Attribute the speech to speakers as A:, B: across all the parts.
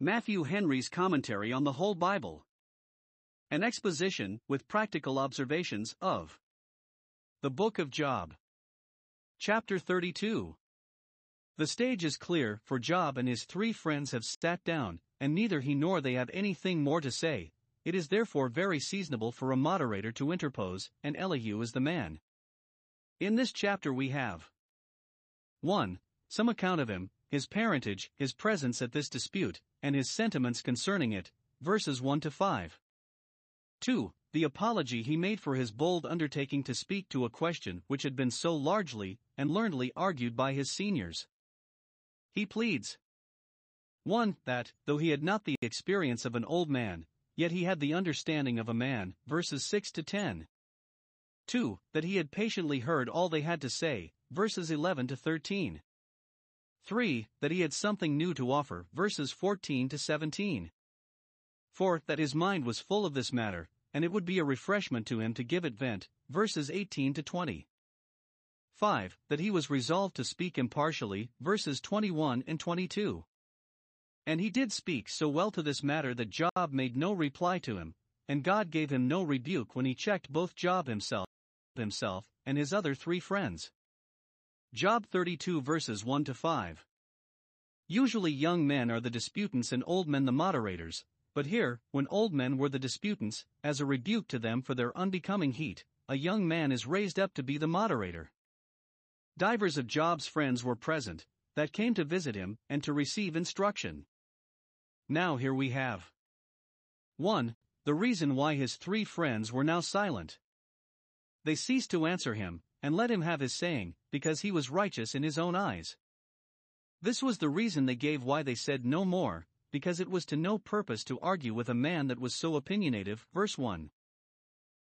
A: Matthew Henry's Commentary on the Whole Bible. An exposition, with practical observations, of the Book of Job. Chapter 32. The stage is clear, for Job and his three friends have sat down, and neither he nor they have anything more to say. It is therefore very seasonable for a moderator to interpose, and Elihu is the man. In this chapter we have 1. Some account of him, his parentage, his presence at this dispute, and his sentiments concerning it, verses 1 to 5. 2. The apology he made for his bold undertaking to speak to a question which had been so largely and learnedly argued by his seniors. He pleads 1. That, though he had not the experience of an old man, yet he had the understanding of a man, verses 6 to 10. 2. That he had patiently heard all they had to say, verses 11 to 13. 3. That he had something new to offer, verses 14 to 17. 4. That his mind was full of this matter, and it would be a refreshment to him to give it vent, verses 18 to 20. 5. That he was resolved to speak impartially, verses 21 and 22. And he did speak so well to this matter that Job made no reply to him, and God gave him no rebuke when he checked both Job himself, himself and his other three friends. Job 32 verses 1 to 5. Usually young men are the disputants and old men the moderators, but here, when old men were the disputants, as a rebuke to them for their unbecoming heat, a young man is raised up to be the moderator. Divers of Job's friends were present, that came to visit him and to receive instruction. Now here we have 1. The reason why his three friends were now silent. They ceased to answer him, and let him have his saying, because he was righteous in his own eyes. This was the reason they gave why they said no more, because it was to no purpose to argue with a man that was so opinionative. Verse 1.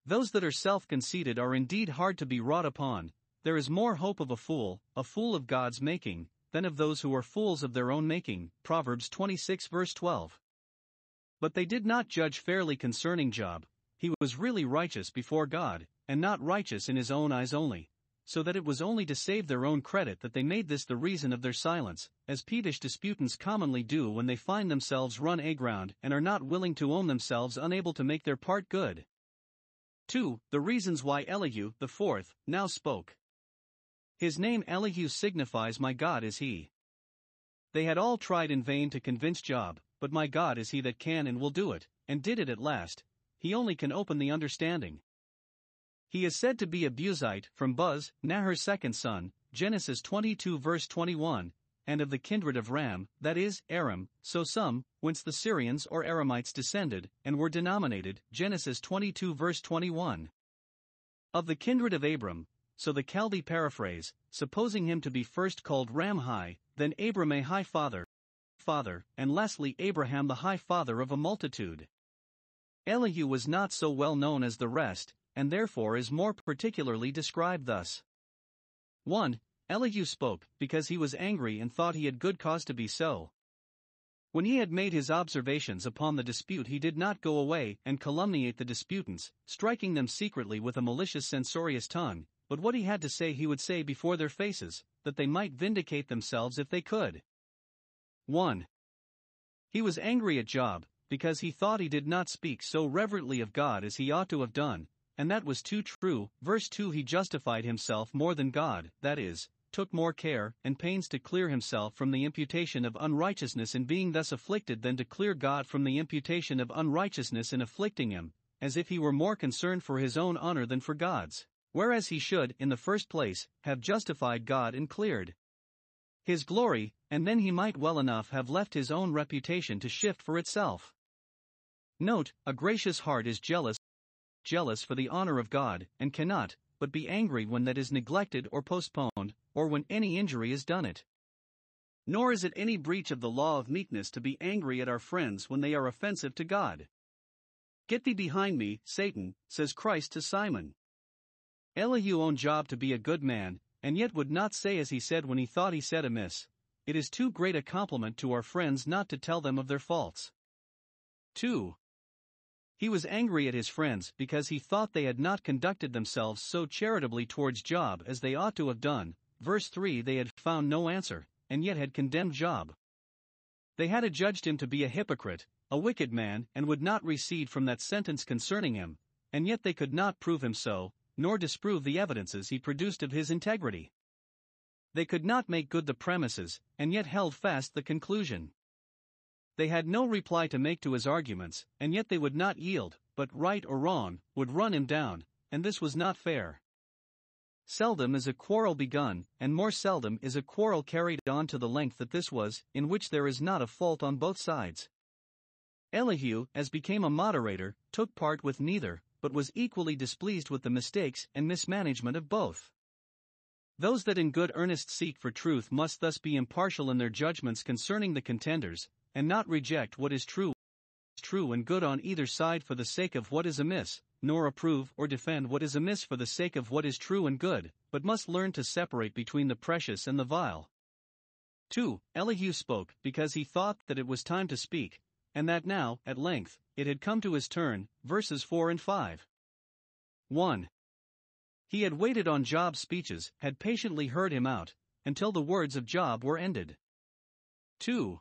A: Those that are self conceited are indeed hard to be wrought upon, there is more hope of a fool, a fool of God's making, than of those who are fools of their own making. Proverbs 26 verse 12. But they did not judge fairly concerning Job, he was really righteous before God, and not righteous in his own eyes only, so that it was only to save their own credit that they made this the reason of their silence, as peevish disputants commonly do when they find themselves run aground and are not willing to own themselves unable to make their part good. 2. The reasons why Elihu, the fourth, now spoke. His name Elihu signifies My God is He. They had all tried in vain to convince Job, but my God is He that can and will do it, and did it at last. He only can open the understanding. He is said to be a Buzite from Buz, Nahor's second son, Genesis 22 verse 21, and of the kindred of Ram, that is, Aram, so some, whence the Syrians or Aramites descended, and were denominated, Genesis 22 verse 21. Of the kindred of Abram, so the Chaldee paraphrase, supposing him to be first called Ramhi, then Abram a high father, father, and lastly Abraham the high father of a multitude. Elihu was not so well known as the rest, and therefore is more particularly described thus 1. Elihu spoke, because he was angry and thought he had good cause to be so. When he had made his observations upon the dispute, he did not go away and calumniate the disputants, striking them secretly with a malicious censorious tongue, but what he had to say he would say before their faces, that they might vindicate themselves if they could. 1. He was angry at Job, because he thought he did not speak so reverently of God as he ought to have done, and that was too true. Verse 2 He justified himself more than God, that is, took more care and pains to clear himself from the imputation of unrighteousness in being thus afflicted than to clear God from the imputation of unrighteousness in afflicting him, as if he were more concerned for his own honor than for God's, whereas he should, in the first place, have justified God and cleared his glory, and then he might well enough have left his own reputation to shift for itself. Note, a gracious heart is jealous jealous for the honor of God, and cannot but be angry when that is neglected or postponed, or when any injury is done it. Nor is it any breach of the law of meekness to be angry at our friends when they are offensive to God. Get thee behind me, Satan, says Christ to Simon. Elihu owned Job to be a good man, and yet would not say as he said when he thought he said amiss. It is too great a compliment to our friends not to tell them of their faults. 2. He was angry at his friends because he thought they had not conducted themselves so charitably towards Job as they ought to have done. Verse 3 They had found no answer, and yet had condemned Job. They had adjudged him to be a hypocrite, a wicked man, and would not recede from that sentence concerning him, and yet they could not prove him so, nor disprove the evidences he produced of his integrity. They could not make good the premises, and yet held fast the conclusion. They had no reply to make to his arguments, and yet they would not yield, but, right or wrong, would run him down, and this was not fair. Seldom is a quarrel begun, and more seldom is a quarrel carried on to the length that this was, in which there is not a fault on both sides. Elihu, as became a moderator, took part with neither, but was equally displeased with the mistakes and mismanagement of both. Those that in good earnest seek for truth must thus be impartial in their judgments concerning the contenders, and not reject what is true, true and good on either side for the sake of what is amiss, nor approve or defend what is amiss for the sake of what is true and good, but must learn to separate between the precious and the vile. 2. Elihu spoke because he thought that it was time to speak, and that now, at length, it had come to his turn. Verses 4 and 5. 1. He had waited on Job's speeches, had patiently heard him out, until the words of Job were ended. 2.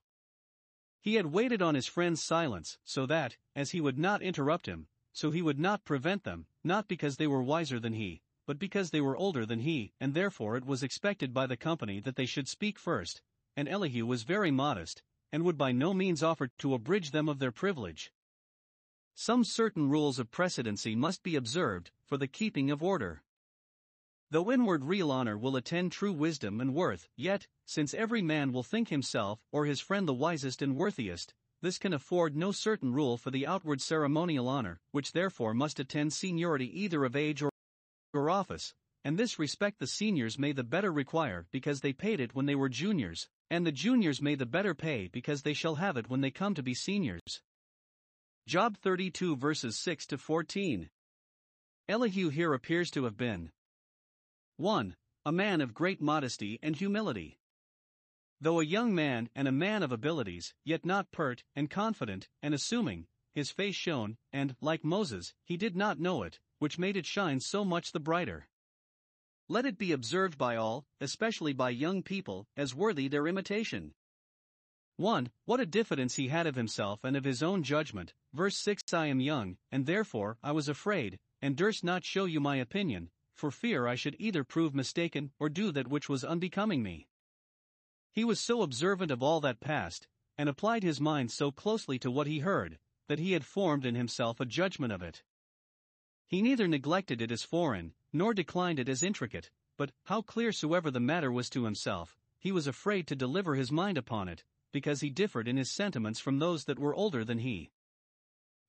A: He had waited on his friend's silence, so that, as he would not interrupt him, so he would not prevent them, not because they were wiser than he, but because they were older than he, and therefore it was expected by the company that they should speak first, and Elihu was very modest, and would by no means offer to abridge them of their privilege. Some certain rules of precedency must be observed, for the keeping of order. Though inward real honor will attend true wisdom and worth, yet, since every man will think himself or his friend the wisest and worthiest, this can afford no certain rule for the outward ceremonial honor, which therefore must attend seniority either of age or, office, and this respect the seniors may the better require because they paid it when they were juniors, and the juniors may the better pay because they shall have it when they come to be seniors. Job 32 verses 6 to 14. Elihu here appears to have been 1. A man of great modesty and humility. Though a young man and a man of abilities, yet not pert and confident and assuming, his face shone, and, like Moses, he did not know it, which made it shine so much the brighter. Let it be observed by all, especially by young people, as worthy their imitation. 1. What a diffidence he had of himself and of his own judgment. Verse 6 I am young, and therefore I was afraid, and durst not show you my opinion, for fear I should either prove mistaken or do that which was unbecoming me. He was so observant of all that passed, and applied his mind so closely to what he heard, that he had formed in himself a judgment of it. He neither neglected it as foreign, nor declined it as intricate, but, how clear soever the matter was to himself, he was afraid to deliver his mind upon it, because he differed in his sentiments from those that were older than he.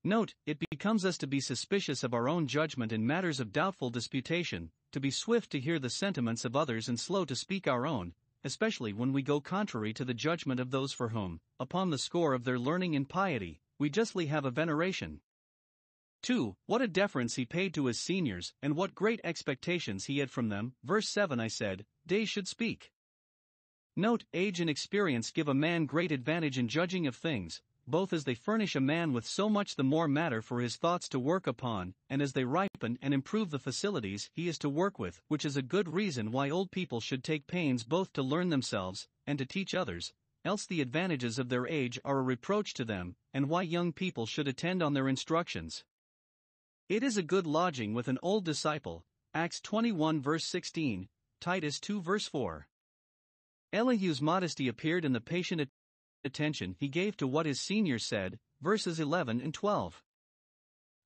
A: Note, it becomes us to be suspicious of our own judgment in matters of doubtful disputation, to be swift to hear the sentiments of others and slow to speak our own, especially when we go contrary to the judgment of those for whom, upon the score of their learning and piety, we justly have a veneration. 2. What a deference he paid to his seniors, and what great expectations he had from them. Verse 7 I said, Days should speak. Note, age and experience give a man great advantage in judging of things, both as they furnish a man with so much the more matter for his thoughts to work upon, and as they ripen and improve the facilities he is to work with, which is a good reason why old people should take pains both to learn themselves and to teach others, else the advantages of their age are a reproach to them, and why young people should attend on their instructions. It is a good lodging with an old disciple. Acts 21 verse 16, Titus 2 verse 4. Elihu's modesty appeared in the patient attention he gave to what his seniors said, verses 11 and 12.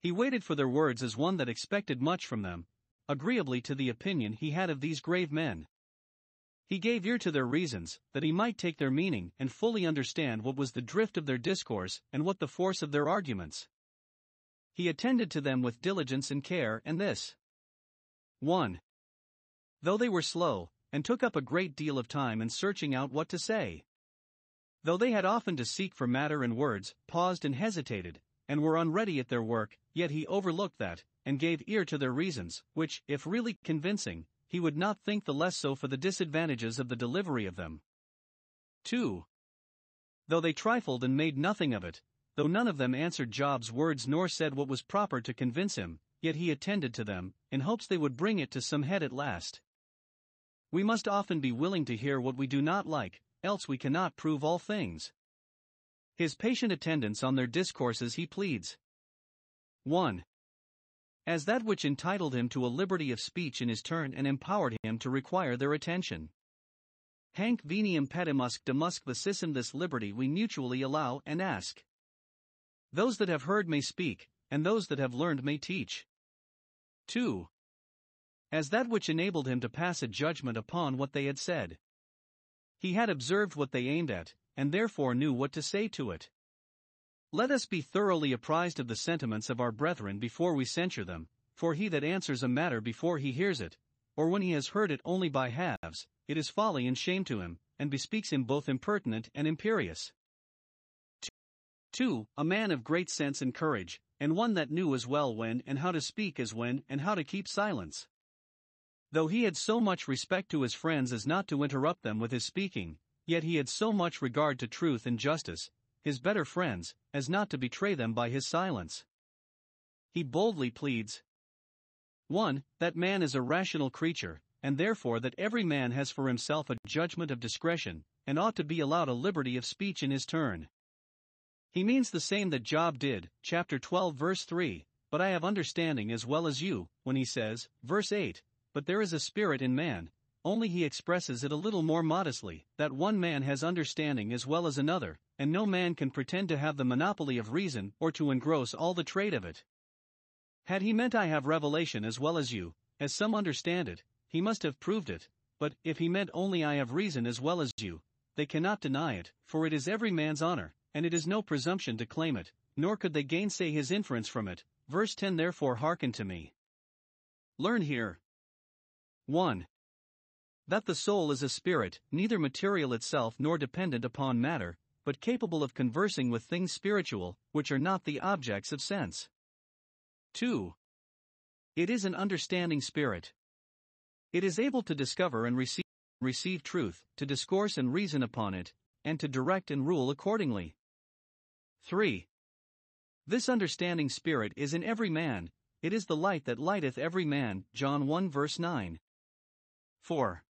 A: He waited for their words as one that expected much from them, agreeably to the opinion he had of these grave men. He gave ear to their reasons, that he might take their meaning and fully understand what was the drift of their discourse and what the force of their arguments he attended to them with diligence and care, and this 1. Though they were slow, and took up a great deal of time in searching out what to say. Though they had often to seek for matter and words, paused and hesitated, and were unready at their work, yet he overlooked that, and gave ear to their reasons, which, if really convincing, he would not think the less so for the disadvantages of the delivery of them. 2. Though they trifled and made nothing of it, Though none of them answered Job's words nor said what was proper to convince him, yet he attended to them, in hopes they would bring it to some head at last. We must often be willing to hear what we do not like, else we cannot prove all things. His patient attendance on their discourses he pleads. 1. As that which entitled him to a liberty of speech in his turn and empowered him to require their attention. Hanc veniam petimusque damusque vicissim this liberty we mutually allow and ask. Those that have heard may speak, and those that have learned may teach. 2. As that which enabled him to pass a judgment upon what they had said. He had observed what they aimed at, and therefore knew what to say to it. Let us be thoroughly apprised of the sentiments of our brethren before we censure them, for he that answers a matter before he hears it, or when he has heard it only by halves, it is folly and shame to him, and bespeaks him both impertinent and imperious. 2. A man of great sense and courage, and one that knew as well when and how to speak as when and how to keep silence. Though he had so much respect to his friends as not to interrupt them with his speaking, yet he had so much regard to truth and justice, his better friends, as not to betray them by his silence. He boldly pleads 1. That man is a rational creature, and therefore that every man has for himself a judgment of discretion, and ought to be allowed a liberty of speech in his turn. He means the same that Job did, chapter 12, verse 3, but I have understanding as well as you, when he says, verse 8, but there is a spirit in man, only he expresses it a little more modestly, that one man has understanding as well as another, and no man can pretend to have the monopoly of reason or to engross all the trade of it. Had he meant I have revelation as well as you, as some understand it, he must have proved it, but if he meant only I have reason as well as you, they cannot deny it, for it is every man's honor, and it is no presumption to claim it, nor could they gainsay his inference from it. Verse 10 Therefore hearken to me. Learn here, 1. That the soul is a spirit, neither material itself nor dependent upon matter, but capable of conversing with things spiritual, which are not the objects of sense. 2. It is an understanding spirit. It is able to discover and receive, receive truth, to discourse and reason upon it, and to direct and rule accordingly. 3. This understanding spirit is in every man, it is the light that lighteth every man. John 1 verse 9. 4.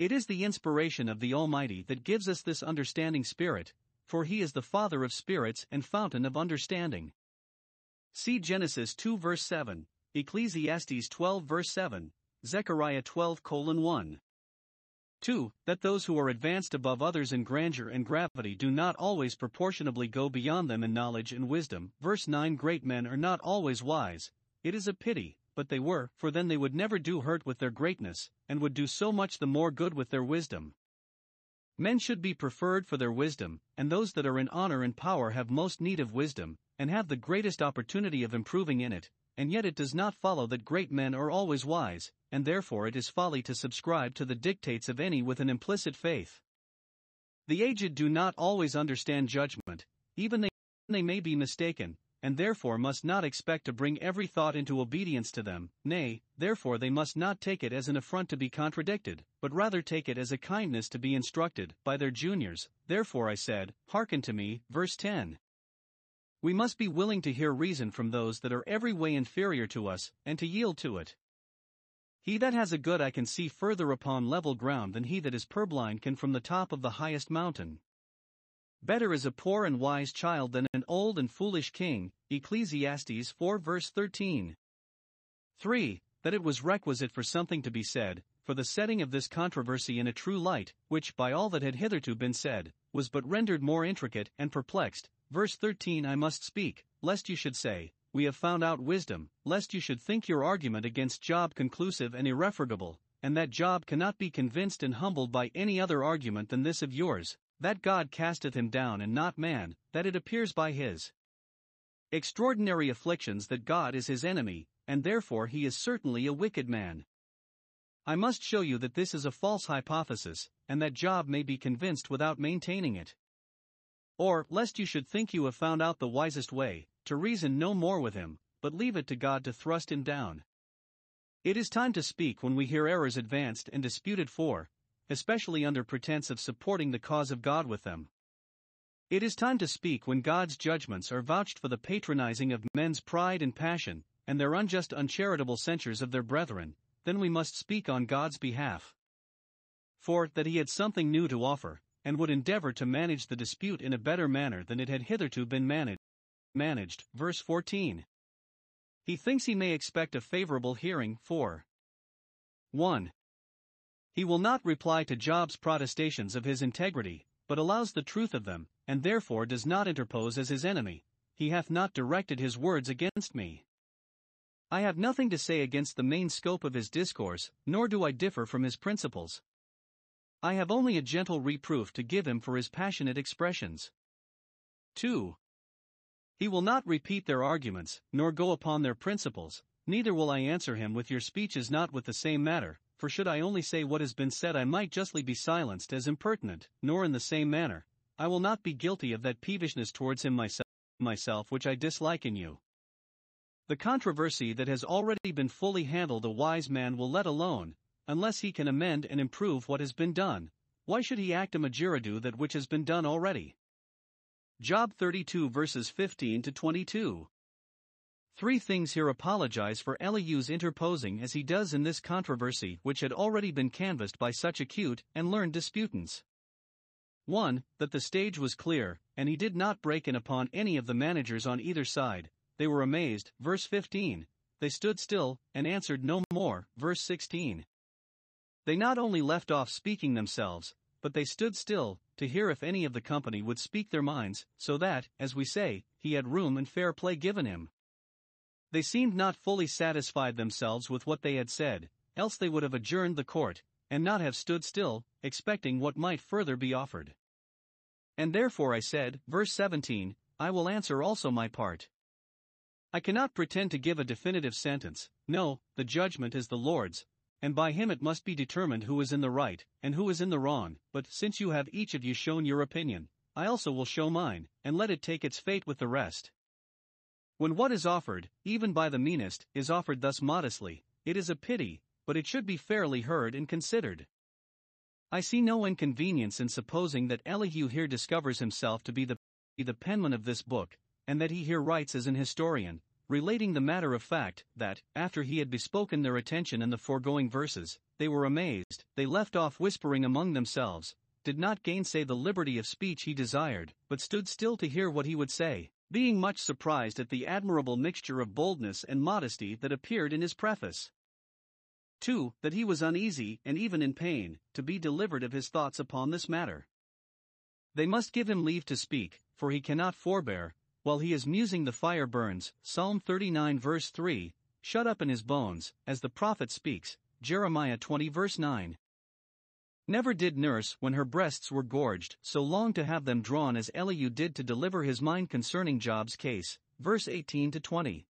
A: It is the inspiration of the Almighty that gives us this understanding spirit, for He is the Father of spirits and fountain of understanding. See Genesis 2 verse 7, Ecclesiastes 12 verse 7, Zechariah 12 colon 1. 2. That those who are advanced above others in grandeur and gravity do not always proportionably go beyond them in knowledge and wisdom. Verse 9 Great men are not always wise, it is a pity, but they were, for then they would never do hurt with their greatness, and would do so much the more good with their wisdom. Men should be preferred for their wisdom, and those that are in honor and power have most need of wisdom, and have the greatest opportunity of improving in it, and yet it does not follow that great men are always wise, and therefore it is folly to subscribe to the dictates of any with an implicit faith. The aged do not always understand judgment, even they, may be mistaken, and therefore must not expect to bring every thought into obedience to them, nay, therefore they must not take it as an affront to be contradicted, but rather take it as a kindness to be instructed by their juniors. Therefore I said, Hearken to me, verse 10. We must be willing to hear reason from those that are every way inferior to us, and to yield to it. He that has a good eye can see further upon level ground than he that is purblind can from the top of the highest mountain. Better is a poor and wise child than an old and foolish king. Ecclesiastes 4 verse 13. 3. That it was requisite for something to be said, for the setting of this controversy in a true light, which, by all that had hitherto been said, was but rendered more intricate and perplexed. Verse 13 I must speak, lest you should say, We have found out wisdom, lest you should think your argument against Job conclusive and irrefragable, and that Job cannot be convinced and humbled by any other argument than this of yours, that God casteth him down and not man, that it appears by his extraordinary afflictions that God is his enemy, and therefore he is certainly a wicked man. I must show you that this is a false hypothesis, and that Job may be convinced without maintaining it. Or, lest you should think you have found out the wisest way, to reason no more with him, but leave it to God to thrust him down. It is time to speak when we hear errors advanced and disputed for, especially under pretense of supporting the cause of God with them. It is time to speak when God's judgments are vouched for the patronizing of men's pride and passion, and their unjust uncharitable censures of their brethren, then we must speak on God's behalf. For that he had something new to offer, and would endeavor to manage the dispute in a better manner than it had hitherto been managed. Managed, verse 14. He thinks he may expect a favorable hearing for 1. He will not reply to Job's protestations of his integrity, but allows the truth of them, and therefore does not interpose as his enemy. He hath not directed his words against me. I have nothing to say against the main scope of his discourse, nor do I differ from his principles. I have only a gentle reproof to give him for his passionate expressions. 2. He will not repeat their arguments, nor go upon their principles, neither will I answer him with your speeches not with the same matter, for should I only say what has been said, I might justly be silenced as impertinent, nor in the same manner, I will not be guilty of that peevishness towards him myself, myself which I dislike in you. The controversy that has already been fully handled a wise man will let alone, unless he can amend and improve what has been done, why should he act a majorado that which has been done already? Job 32 verses 15 to 22. Three things here apologize for Elihu's interposing as he does in this controversy which had already been canvassed by such acute and learned disputants. 1. That the stage was clear, and he did not break in upon any of the managers on either side, they were amazed, verse 15. They stood still, and answered no more, verse 16. They not only left off speaking themselves, but they stood still, to hear if any of the company would speak their minds, so that, as we say, he had room and fair play given him. They seemed not fully satisfied themselves with what they had said, else they would have adjourned the court, and not have stood still, expecting what might further be offered. And therefore I said, verse 17, I will answer also my part. I cannot pretend to give a definitive sentence, no, the judgment is the Lord's, and by him it must be determined who is in the right, and who is in the wrong. But since you have each of you shown your opinion, I also will show mine, and let it take its fate with the rest. When what is offered, even by the meanest, is offered thus modestly, it is a pity, but it should be fairly heard and considered. I see no inconvenience in supposing that Elihu here discovers himself to be the, the penman of this book, and that he here writes as an historian, relating the matter of fact, that, after he had bespoken their attention in the foregoing verses, they were amazed, they left off whispering among themselves, did not gainsay the liberty of speech he desired, but stood still to hear what he would say, being much surprised at the admirable mixture of boldness and modesty that appeared in his preface. 2. That he was uneasy, and even in pain, to be delivered of his thoughts upon this matter. They must give him leave to speak, for he cannot forbear, while he is musing, the fire burns. Psalm 39, verse 3. Shut up in his bones, as the prophet speaks. Jeremiah 20, verse 9. Never did nurse, when her breasts were gorged, so long to have them drawn as Elihu did to deliver his mind concerning Job's case. Verse 18 to 20.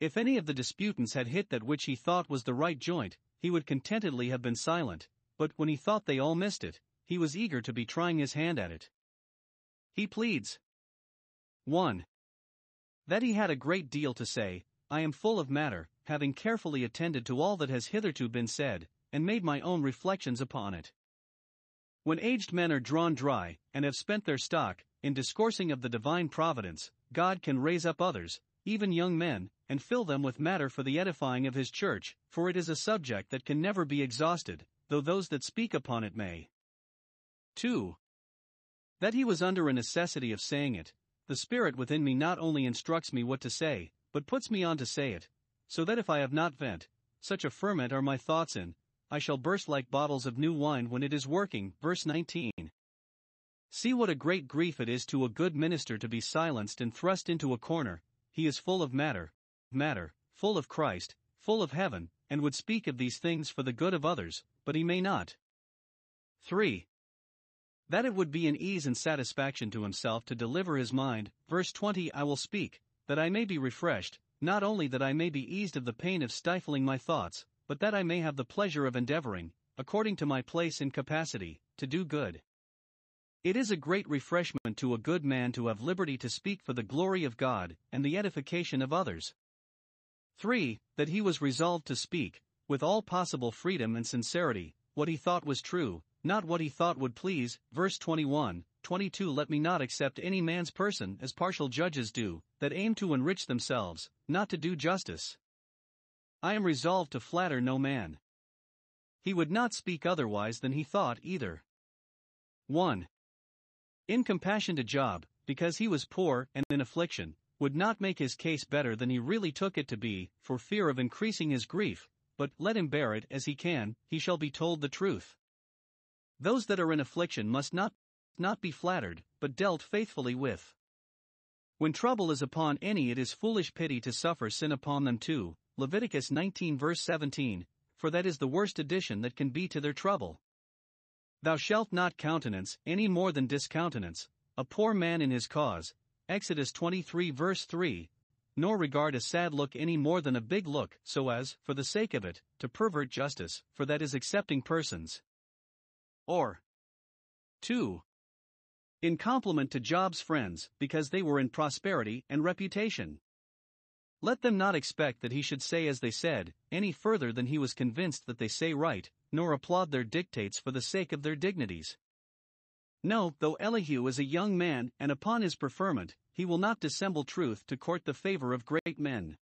A: If any of the disputants had hit that which he thought was the right joint, he would contentedly have been silent, but when he thought they all missed it, he was eager to be trying his hand at it. He pleads, 1. That he had a great deal to say, I am full of matter, having carefully attended to all that has hitherto been said, and made my own reflections upon it. When aged men are drawn dry, and have spent their stock, in discoursing of the divine providence, God can raise up others, even young men, and fill them with matter for the edifying of his church, for it is a subject that can never be exhausted, though those that speak upon it may. 2. That he was under a necessity of saying it, the Spirit within me not only instructs me what to say, but puts me on to say it, so that if I have not vent, such a ferment are my thoughts in, I shall burst like bottles of new wine when it is working. Verse 19. See what a great grief it is to a good minister to be silenced and thrust into a corner. He is full of matter, matter, full of Christ, full of heaven, and would speak of these things for the good of others, but he may not. 3 that it would be an ease and satisfaction to himself to deliver his mind. Verse 20 I will speak, that I may be refreshed, not only that I may be eased of the pain of stifling my thoughts, but that I may have the pleasure of endeavoring, according to my place and capacity, to do good. It is a great refreshment to a good man to have liberty to speak for the glory of God and the edification of others. 3. That he was resolved to speak, with all possible freedom and sincerity, what he thought was true, not what he thought would please. Verse 21 22 Let me not accept any man's person as partial judges do, that aim to enrich themselves, not to do justice. I am resolved to flatter no man. He would not speak otherwise than he thought either. 1. In compassion to Job, because he was poor and in affliction, would not make his case better than he really took it to be, for fear of increasing his grief, but let him bear it as he can, he shall be told the truth. Those that are in affliction must not, not be flattered, but dealt faithfully with. When trouble is upon any, it is foolish pity to suffer sin upon them too. Leviticus 19 verse 17, for that is the worst addition that can be to their trouble. Thou shalt not countenance, any more than discountenance, a poor man in his cause. Exodus 23 verse 3, nor regard a sad look any more than a big look, so as, for the sake of it, to pervert justice, for that is accepting persons. Or 2. In compliment to Job's friends, because they were in prosperity and reputation. Let them not expect that he should say as they said, any further than he was convinced that they say right, nor applaud their dictates for the sake of their dignities. No, though Elihu is a young man, and upon his preferment, he will not dissemble truth to court the favor of great men.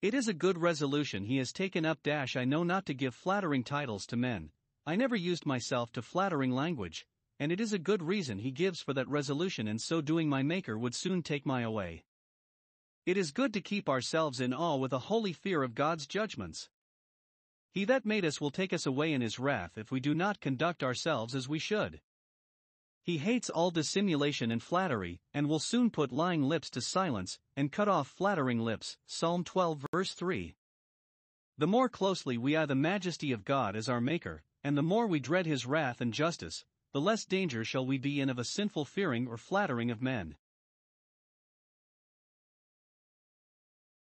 A: It is a good resolution he has taken up. Dash I know not to give flattering titles to men, I never used myself to flattering language, and it is a good reason he gives for that resolution, and so doing my Maker would soon take my away. It is good to keep ourselves in awe with a holy fear of God's judgments. He that made us will take us away in his wrath if we do not conduct ourselves as we should. He hates all dissimulation and flattery, and will soon put lying lips to silence, and cut off flattering lips. Psalm 12 verse 3. The more closely we eye the majesty of God as our Maker, and the more we dread his wrath and justice, the less danger shall we be in of a sinful fearing or flattering of men.